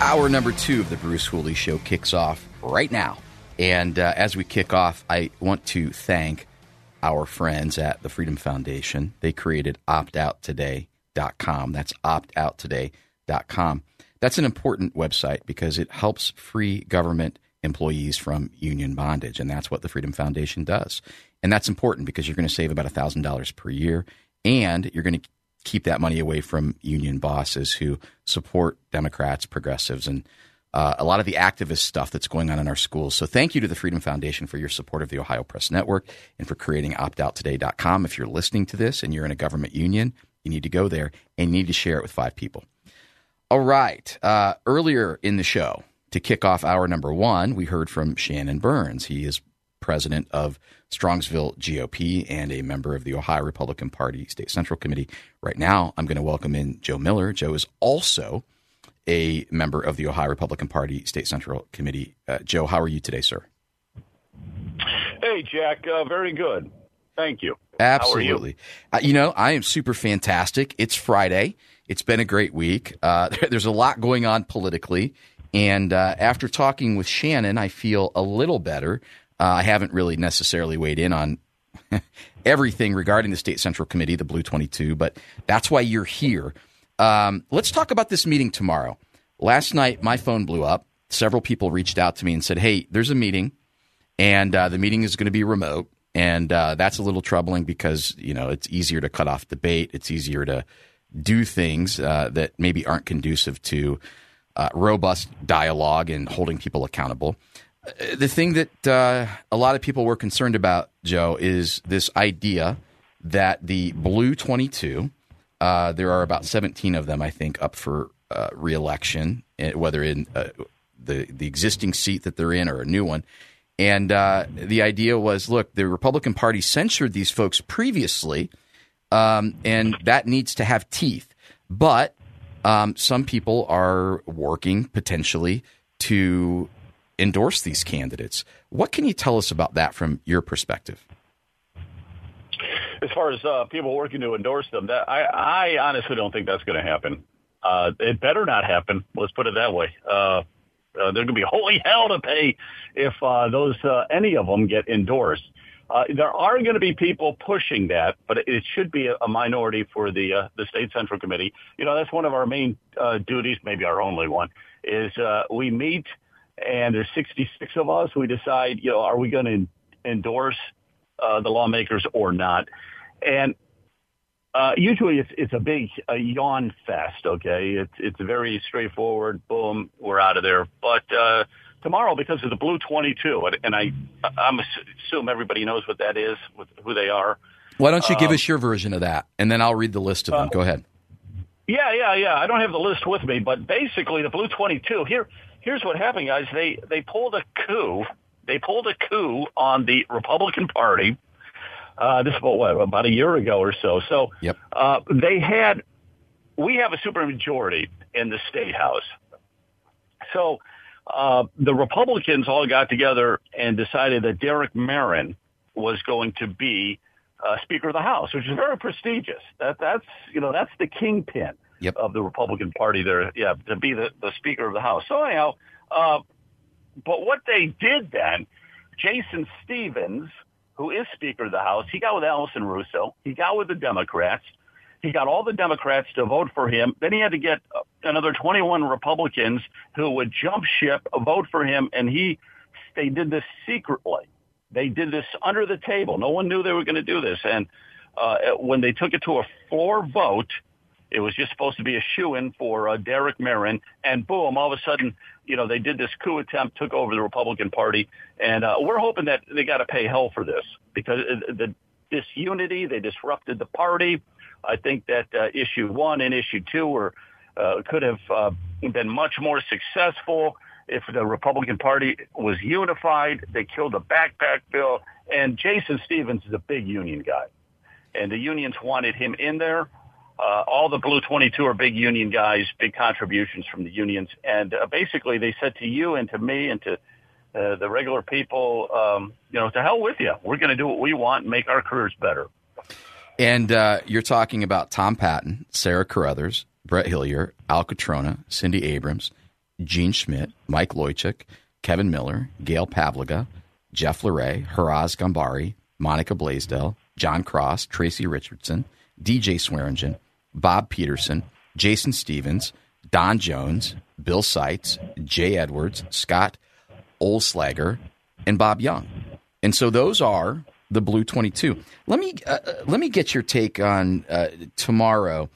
Hour number two of the Bruce Hooley Show kicks off right now. And uh, as we kick off, I want to thank our friends at the Freedom Foundation. They created optouttoday.com. That's optouttoday.com. That's an important website because it helps free government employees from union bondage. And that's what the Freedom Foundation does. And that's important because you're going to save about $1,000 per year and you're going to keep that money away from union bosses who support Democrats, progressives, and uh, a lot of the activist stuff that's going on in our schools. So thank you to the Freedom Foundation for your support of the Ohio Press Network and for creating optouttoday.com. If you're listening to this and you're in a government union, you need to go there and you need to share it with five people. All right. Uh, earlier in the show, to kick off hour number one, we heard from Shannon Burns. He is president of Strongsville GOP and a member of the Ohio Republican Party State Central Committee. Right now, I'm going to welcome in Joe Miller. Joe is also a member of the Ohio Republican Party State Central Committee. Uh, Joe, how are you today, sir? Hey, Jack. Uh, very good. Thank you. Absolutely. You? Uh, you? know, I am super fantastic. It's Friday. It's been a great week. Uh, there's a lot going on politically. And uh, after talking with Shannon, I feel a little better. Uh, I haven't really necessarily weighed in on everything regarding the State Central Committee, the Blue 22, but that's why you're here. Um, let's talk about this meeting tomorrow. Last night, my phone blew up. Several people reached out to me and said, "Hey, there's a meeting, and uh, the meeting is going to be remote." And uh, that's a little troubling because you know it's easier to cut off debate. It's easier to do things uh, that maybe aren't conducive to uh, robust dialogue and holding people accountable. The thing that uh, a lot of people were concerned about, Joe, is this idea that the Blue 22 uh, there are about 17 of them, I think, up for uh, reelection, eh, whether in uh, the the existing seat that they're in or a new one. And uh, the idea was, look, the Republican Party censured these folks previously, um, and that needs to have teeth. But um, some people are working potentially to endorse these candidates. What can you tell us about that from your perspective? as far as uh, people working to endorse them, that I, I honestly don't think that's going to happen. Uh, it better not happen. Let's put it that way. Uh, uh, there's going to be holy hell to pay if uh, those uh, any of them get endorsed. There are going to be people pushing that, but it should be a, minority for the the state central committee. You know, that's one of our main duties, maybe our only one, is we meet and there's 66 of us. We decide, you know, are we going to endorse uh, the lawmakers or not. And uh, usually it's it's a big a yawn fest. Okay, it's it's very straightforward. Boom, we're out of there. But uh, tomorrow, because of the Blue Twenty Two, and I I'm assume everybody knows what that is, with who they are. Why don't you give um, us your version of that, and then I'll read the list of them. Uh, Go ahead. Yeah, yeah, yeah. I don't have the list with me, but basically the Blue Twenty Two. Here, here's what happened, guys. They they pulled a coup. They pulled a coup on the Republican Party uh, this about what about a year ago or so. So yep. uh, they had we have a supermajority in the state house. So uh, the Republicans all got together and decided that Derek Merrin was going to be uh, Speaker of the House, which is very prestigious. That that's you know that's the kingpin yep. of the Republican Party there. Yeah, to be the, the Speaker of the House. So anyhow, uh, but what they did then, Jason Stephens, who is Speaker of the House, he got with Allison Russo. He got with the Democrats. He got all the Democrats to vote for him. Then he had to get another 21 Republicans who would jump ship, vote for him, and he they did this secretly. They did this under the table. No one knew they were going to do this. And uh, when they took it to a floor vote, It was just supposed to be a shoe in for uh, Derek Merrin, and boom! All of a sudden, you know, they did this coup attempt, took over the Republican Party, and uh, we're hoping that they got to pay hell for this because the disunity they disrupted the party. I think that uh, issue one and issue two were uh, could have uh, been much more successful if the Republican Party was unified. They killed the backpack bill, and Jason Stephens is a big union guy, and the unions wanted him in there. Uh, all the Blue 22 are big union guys, big contributions from the unions, and uh, basically they said to you and to me and to uh, the regular people, um, you know, to hell with you. We're going to do what we want and make our careers better. And uh, you're talking about Tom Patton, Sara Carruthers, Brett Hillyer, Al Cutrona, Cindy Abrams, Jean Schmidt, Mike Loychik, Kevin Miller, Gail Pavliga, Jeff LaRe, Haraz Ghanbari, Monica Blasdel, Jon Cross, Tracy Richardson, DJ Swearingen, Bob Peterson, Jason Stephens, Don Jones, Bill Seitz, Jay Edwards, Scott Oelslager, and Bob Young. And so those are the Blue 22. Let me uh, uh, let me get your take on uh, tomorrow.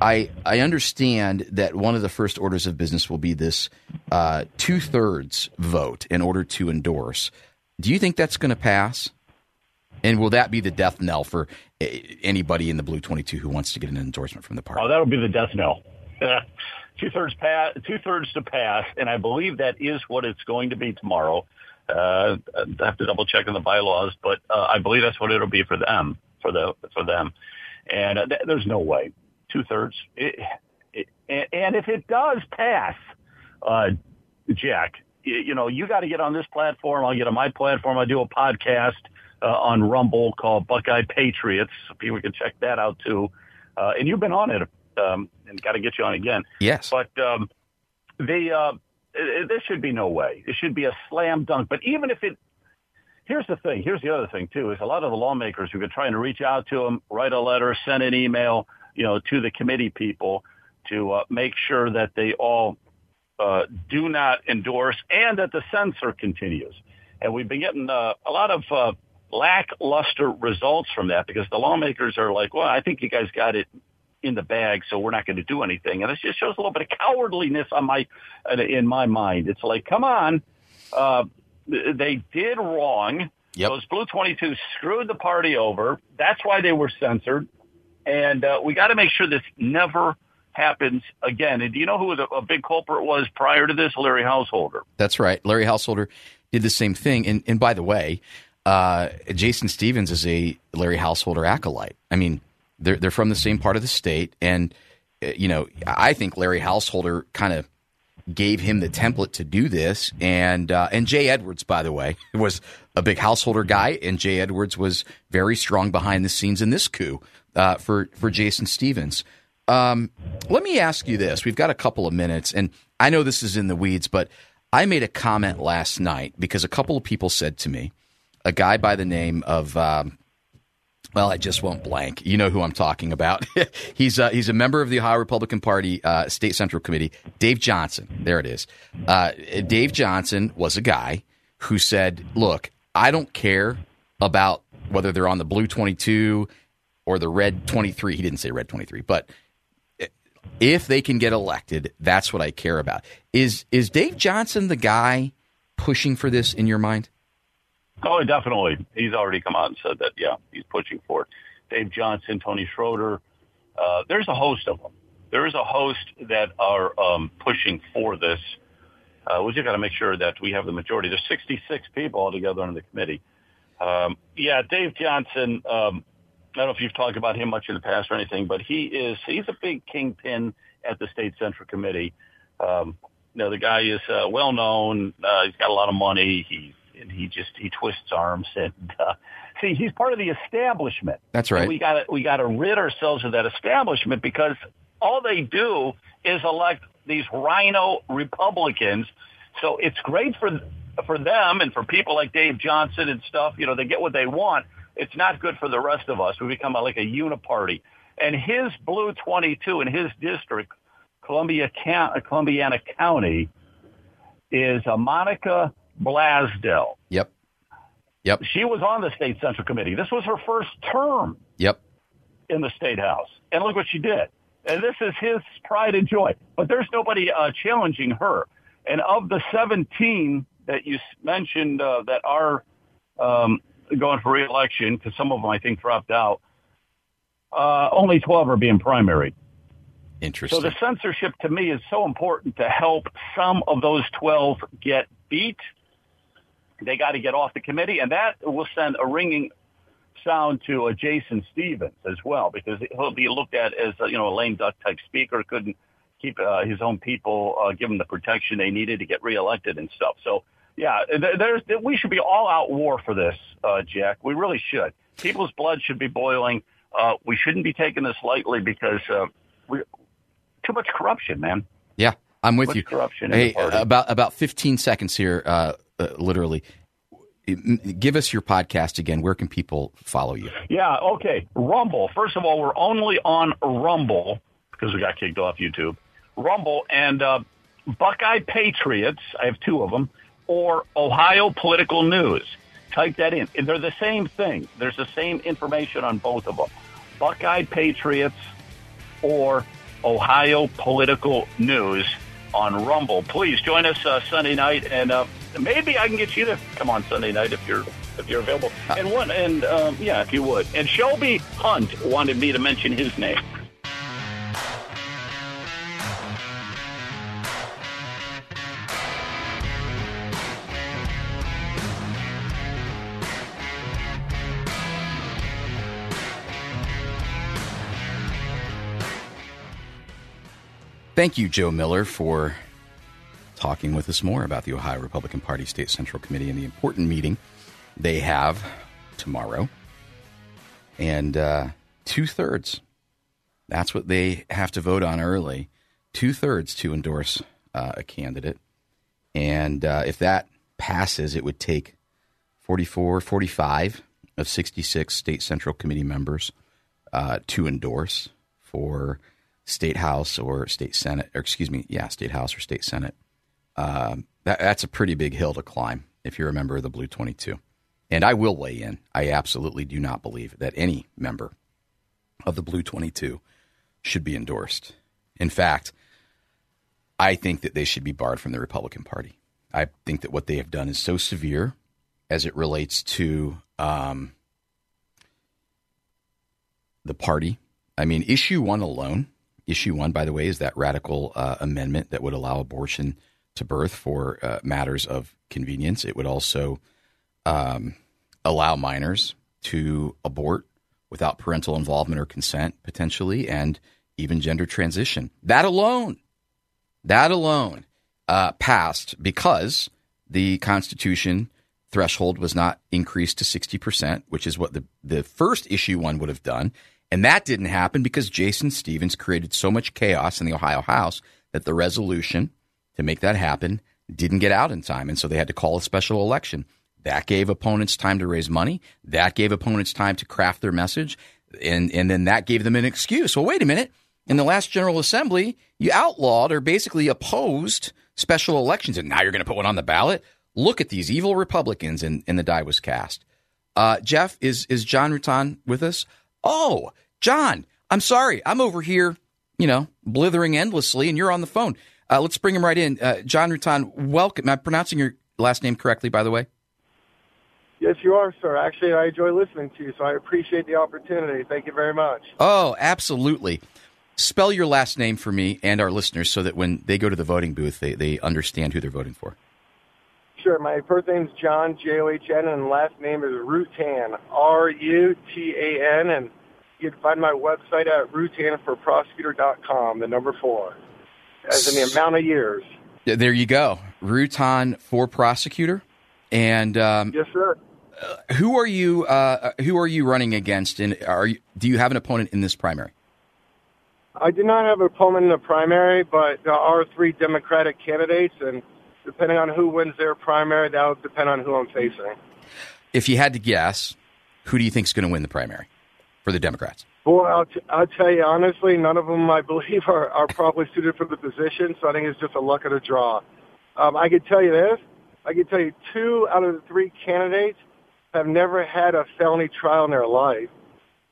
I I understand that one of the first orders of business will be this uh, two thirds vote in order to endorse. Do you think that's going to pass? And will that be the death knell for uh, anybody in the Blue 22 who wants to get an endorsement from the party? Oh, that'll be the death knell. two thirds pass, two thirds to pass, and I believe that is what it's going to be tomorrow. Uh, I have to double check in the bylaws, but uh, I believe that's what it'll be for them. For the for them, and uh, th- there's no way two thirds. and if it does pass, uh, Jack, you, you know you got to get on this platform. I'll get on my platform. I do a podcast uh, on Rumble called Buckeye Patriots. So people can check that out too. Uh, and you've been on it, um, and got to get you on again. Yes, but um, the uh, there should be no way. It should be a slam dunk. But even if it, here's the thing. Here's the other thing too. Is a lot of the lawmakers who've been trying to reach out to them, write a letter, send an email, you know, to the committee people to uh, make sure that they all uh, do not endorse and that the censor continues. And we've been getting uh, a lot of uh, lackluster results from that because the lawmakers are like, well, I think you guys got it in the bag, so we're not going to do anything. And it just shows a little bit of cowardliness on my in my mind. It's like, come on, uh, they did wrong. Yep. Those Blue 22 screwed the party over. That's why they were censored. And uh, we got to make sure this never happens again. And do you know who the, a big culprit was prior to this? Larry Householder. That's right. Larry Householder did the same thing. And, and by the way, uh, Jason Stephens is a Larry Householder acolyte. I mean, they're they're from the same part of the state, and uh, you know, I think Larry Householder kind of gave him the template to do this. And uh, and Jay Edwards, by the way, was a big householder guy, and Jay Edwards was very strong behind the scenes in this coup uh, for for Jason Stephens. Um, let me ask you this: We've got a couple of minutes, and I know this is in the weeds, but I made a comment last night because a couple of people said to me, a guy by the name of um, well, I just won't blank. You know who I'm talking about. he's uh, he's a member of the Ohio Republican Party uh, State Central Committee. Dave Johnson. There it is. Uh, Dave Johnson was a guy who said, "Look, I don't care about whether they're on the blue 22 or the red 23." He didn't say red 23, but if they can get elected, that's what I care about. Is is Dave Johnson the guy pushing for this in your mind? Oh, definitely. He's already come out and said that, yeah, he's pushing for it. Dave Johnson, Tony Schroeder. Uh, there's a host of them. There is a host that are um, pushing for this. Uh, we just got to make sure that we have the majority. There's 66 people altogether on the committee. Um, yeah, Dave Johnson. Um, I don't know if you've talked about him much in the past or anything, but he is he's a big kingpin at the state central committee. Um, you know, the guy is uh, well known. Uh, he's got a lot of money. He's and he just he twists arms and uh, see he's part of the establishment. That's right. And we got to we got to rid ourselves of that establishment because all they do is elect these RINO Republicans. So it's great for for them and for people like Dave Johnson and stuff. You know, they get what they want. It's not good for the rest of us. We become a, like a uniparty. And his blue 22 in his district, Columbia, Columbiana County, is a Monica Blasdel. Yep. Yep. She was on the state central committee. This was her first term. Yep. In the state house, and look what she did. And this is his pride and joy. But there's nobody uh, challenging her. And of the 17 that you mentioned uh, that are um, going for reelection, because some of them I think dropped out, uh, only 12 are being primaried. Interesting. So the censorship to me is so important to help some of those 12 get beat. They got to get off the committee, and that will send a ringing sound to a Jason Stephens as well, because he'll be looked at as a, you know a lame duck type speaker, couldn't keep uh, his own people, uh, give them the protection they needed to get reelected and stuff. So yeah, there's we should be all out war for this, uh, Jack. We really should. People's blood should be boiling. Uh, we shouldn't be taking this lightly because uh, we too much corruption, man. Yeah, I'm with you. Corruption. Hey, about about 15 seconds here, uh, uh, literally. Give us your podcast again. Where can people follow you? Yeah, okay. Rumble. First of all, we're only on Rumble because we got kicked off YouTube. Rumble and uh, Buckeye Patriots. I have two of them. Or Ohio Political News. Type that in. They're the same thing. There's the same information on both of them. Buckeye Patriots or Ohio Political News on Rumble. Please join us uh, Sunday night, and uh, maybe I can get you to come on Sunday night if you're if you're available. Uh, and one, and um, yeah, if you would. And Shelby Hunt wanted me to mention his name. Thank you, Joe Miller, for talking with us more about the Ohio Republican Party State Central Committee and the important meeting they have tomorrow. And uh, two thirds, that's what they have to vote on early. Two thirds to endorse uh, a candidate. And uh, if that passes, it would take 44, 45 of 66 state central committee members uh, to endorse for state house or state senate, or excuse me, yeah, state house or state senate. Um, that, that's a pretty big hill to climb if you're a member of the Blue 22. And I will weigh in. I absolutely do not believe that any member of the Blue 22 should be endorsed. In fact, I think that they should be barred from the Republican Party. I think that what they have done is so severe as it relates to um, the party. I mean, issue one alone Issue one, by the way, is that radical uh, amendment that would allow abortion to birth for uh, matters of convenience. It would also um, allow minors to abort without parental involvement or consent, potentially, and even gender transition. That alone, that alone uh, passed because the Constitution threshold was not increased to 60%, which is what the, the first issue one would have done. And that didn't happen because Jason Stephens created so much chaos in the Ohio House that the resolution to make that happen didn't get out in time. And so they had to call a special election. That gave opponents time to raise money. That gave opponents time to craft their message. And, and then that gave them an excuse. Well, wait a minute. In the last General Assembly, you outlawed or basically opposed special elections, and now you're going to put one on the ballot? Look at these evil Republicans, and, and the die was cast. Uh, Jeff, is, is John Rutan with us? Oh, John, I'm sorry. I'm over here, you know, blithering endlessly, and you're on the phone. Uh, let's bring him right in. Uh, John Rutan, welcome. Am I pronouncing your last name correctly, by the way? Yes, you are, sir. Actually, I enjoy listening to you, so I appreciate the opportunity. Thank you very much. Oh, absolutely. Spell your last name for me and our listeners so that when they go to the voting booth, they, they understand who they're voting for. Sure. My first name is John, J O H N, and last name is Rutan, R U T A N. And you can find my website at rutanforprosecutor.com, the number four, as in the amount of years. There you go. Rutan for prosecutor. And um, yes, sir. Uh, who are you? Uh, who are you running against? And are you, do you have an opponent in this primary? I do not have an opponent in the primary, but there are three Democratic candidates, and depending on who wins their primary, that will depend on who I'm facing. If you had to guess, who do you think is going to win the primary? for the Democrats? Boy, I'll, t- I'll tell you honestly, none of them, I believe, are, are probably suited for the position. So I think it's just a luck of the draw. Um, I could tell you this. I could tell you two out of the three candidates have never had a felony trial in their life.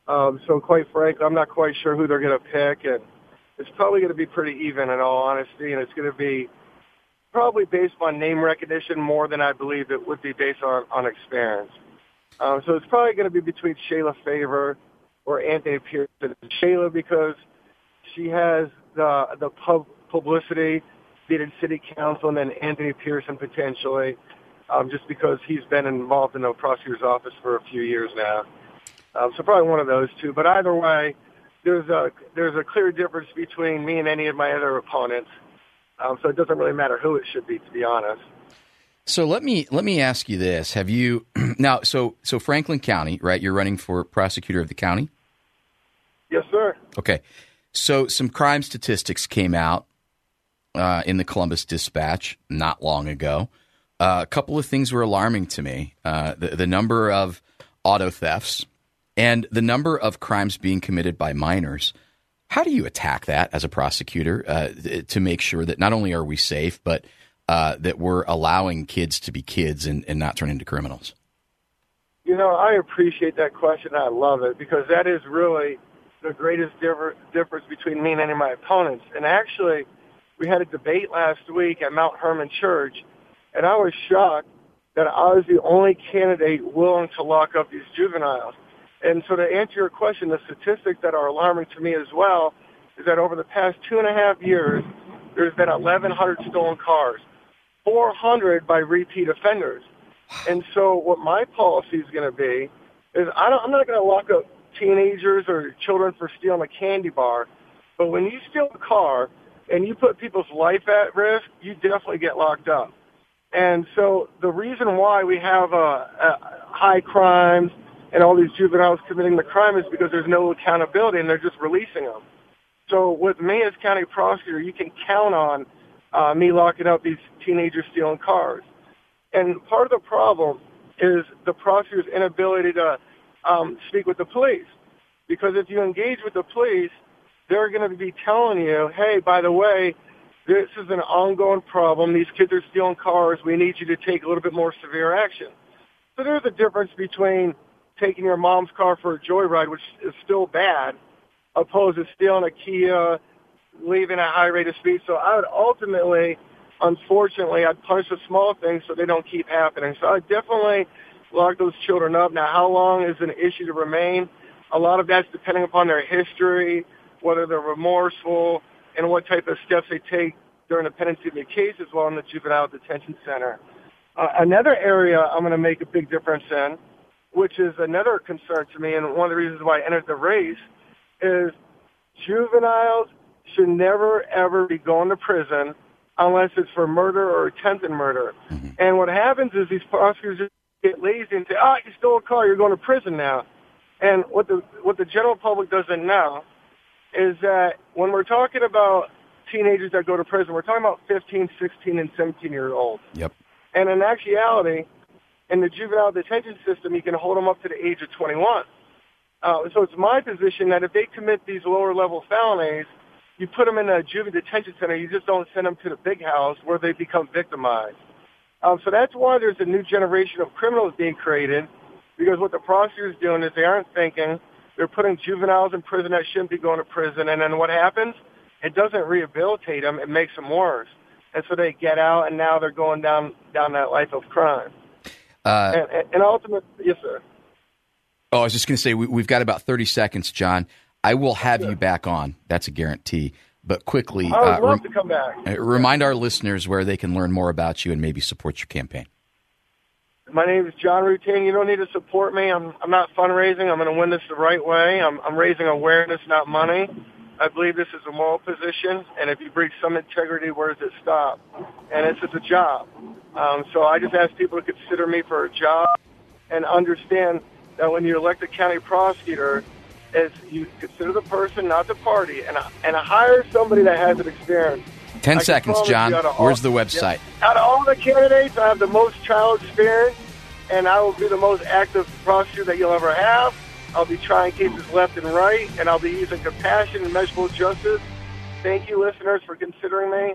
Um, so quite frankly, I'm not quite sure who they're going to pick. And it's probably going to be pretty even in all honesty, and it's going to be probably based on name recognition more than I believe it would be based on, on experience. Um, so it's probably going to be between Shayla Favor or Anthony Pearson. Shayla because she has the the pub publicity, being in city council, and then Anthony Pearson potentially, um, just because he's been involved in the prosecutor's office for a few years now. Um, so probably one of those two. But either way, there's a there's a clear difference between me and any of my other opponents. Um, so it doesn't really matter who it should be, to be honest. So let me let me ask you this: Have you now? So so Franklin County, right? You're running for prosecutor of the county. Yes, sir. Okay. So some crime statistics came out uh, in the Columbus Dispatch not long ago. Uh, a couple of things were alarming to me: uh, the, the number of auto thefts and the number of crimes being committed by minors. How do you attack that as a prosecutor uh, to make sure that not only are we safe, but uh, that we're allowing kids to be kids and, and not turn into criminals? You know, I appreciate that question. I love it because that is really the greatest differ- difference between me and any of my opponents. And actually, we had a debate last week at Mount Hermon Church, and I was shocked that I was the only candidate willing to lock up these juveniles. And so to answer your question, the statistics that are alarming to me as well is that over the past two and a half years, there's been 1,100 stolen cars, 400 by repeat offenders. And so what my policy is going to be is I don't, I'm not going to lock up teenagers or children for stealing a candy bar, but when you steal a car and you put people's life at risk, you definitely get locked up. And so the reason why we have uh, uh, high crimes and all these juveniles committing the crime is because there's no accountability and they're just releasing them. So with me as county prosecutor, you can count on uh, me locking up these teenagers stealing cars. And part of the problem is the prosecutor's inability to um, speak with the police. Because if you engage with the police, they're going to be telling you, hey, by the way, this is an ongoing problem. These kids are stealing cars. We need you to take a little bit more severe action. So there's a difference between taking your mom's car for a joyride, which is still bad, opposed to stealing a Kia, leaving at high rate of speed. So I would ultimately, unfortunately, I'd punish the small things so they don't keep happening. So I definitely lock those children up. Now, how long is an issue to remain? A lot of that's depending upon their history, whether they're remorseful, and what type of steps they take during the pendency of the case as well in the juvenile detention center. Uh, another area I'm going to make a big difference in which is another concern to me, and one of the reasons why I entered the race, is juveniles should never ever be going to prison unless it's for murder or attempted murder. Mm-hmm. And what happens is these prosecutors get lazy and say, "Ah, oh, you stole a car, you're going to prison now." And what the what the general public doesn't know is that when we're talking about teenagers that go to prison, we're talking about 15, 16, and 17 year olds. Yep. And in actuality, in the juvenile detention system, you can hold them up to the age of 21. Uh, so it's my position that if they commit these lower level felonies, you put them in a juvenile detention center. You just don't send them to the big house where they become victimized. Um, so that's why there's a new generation of criminals being created, because what the prosecutors doing is they aren't thinking. They're putting juveniles in prison that shouldn't be going to prison, and then what happens? It doesn't rehabilitate them; it makes them worse. And so they get out, and now they're going down down that life of crime. Uh, and, and ultimately, yes, sir. Oh, I was just going to say we, have got about thirty seconds, John. I will have you back on. That's a guarantee. But quickly, I would uh, love to come back. Uh, remind our listeners where they can learn more about you and maybe support your campaign. My name is John Rutan. You don't need to support me. I'm I'm not fundraising. I'm going to win this the right way. I'm I'm raising awareness, not money. I believe this is a moral position, and if you breach some integrity, where does it stop? And it's just a job. Um, so I just ask people to consider me for a job and understand that when you elect a county prosecutor, is you consider the person, not the party, and and hire somebody that has an experience. Ten I seconds, John. Where's the website? Out of all the candidates, I have the most trial experience, and I will be the most active prosecutor that you'll ever have. I'll be trying cases left and right, and I'll be using compassion and measurable justice. Thank you, listeners, for considering me.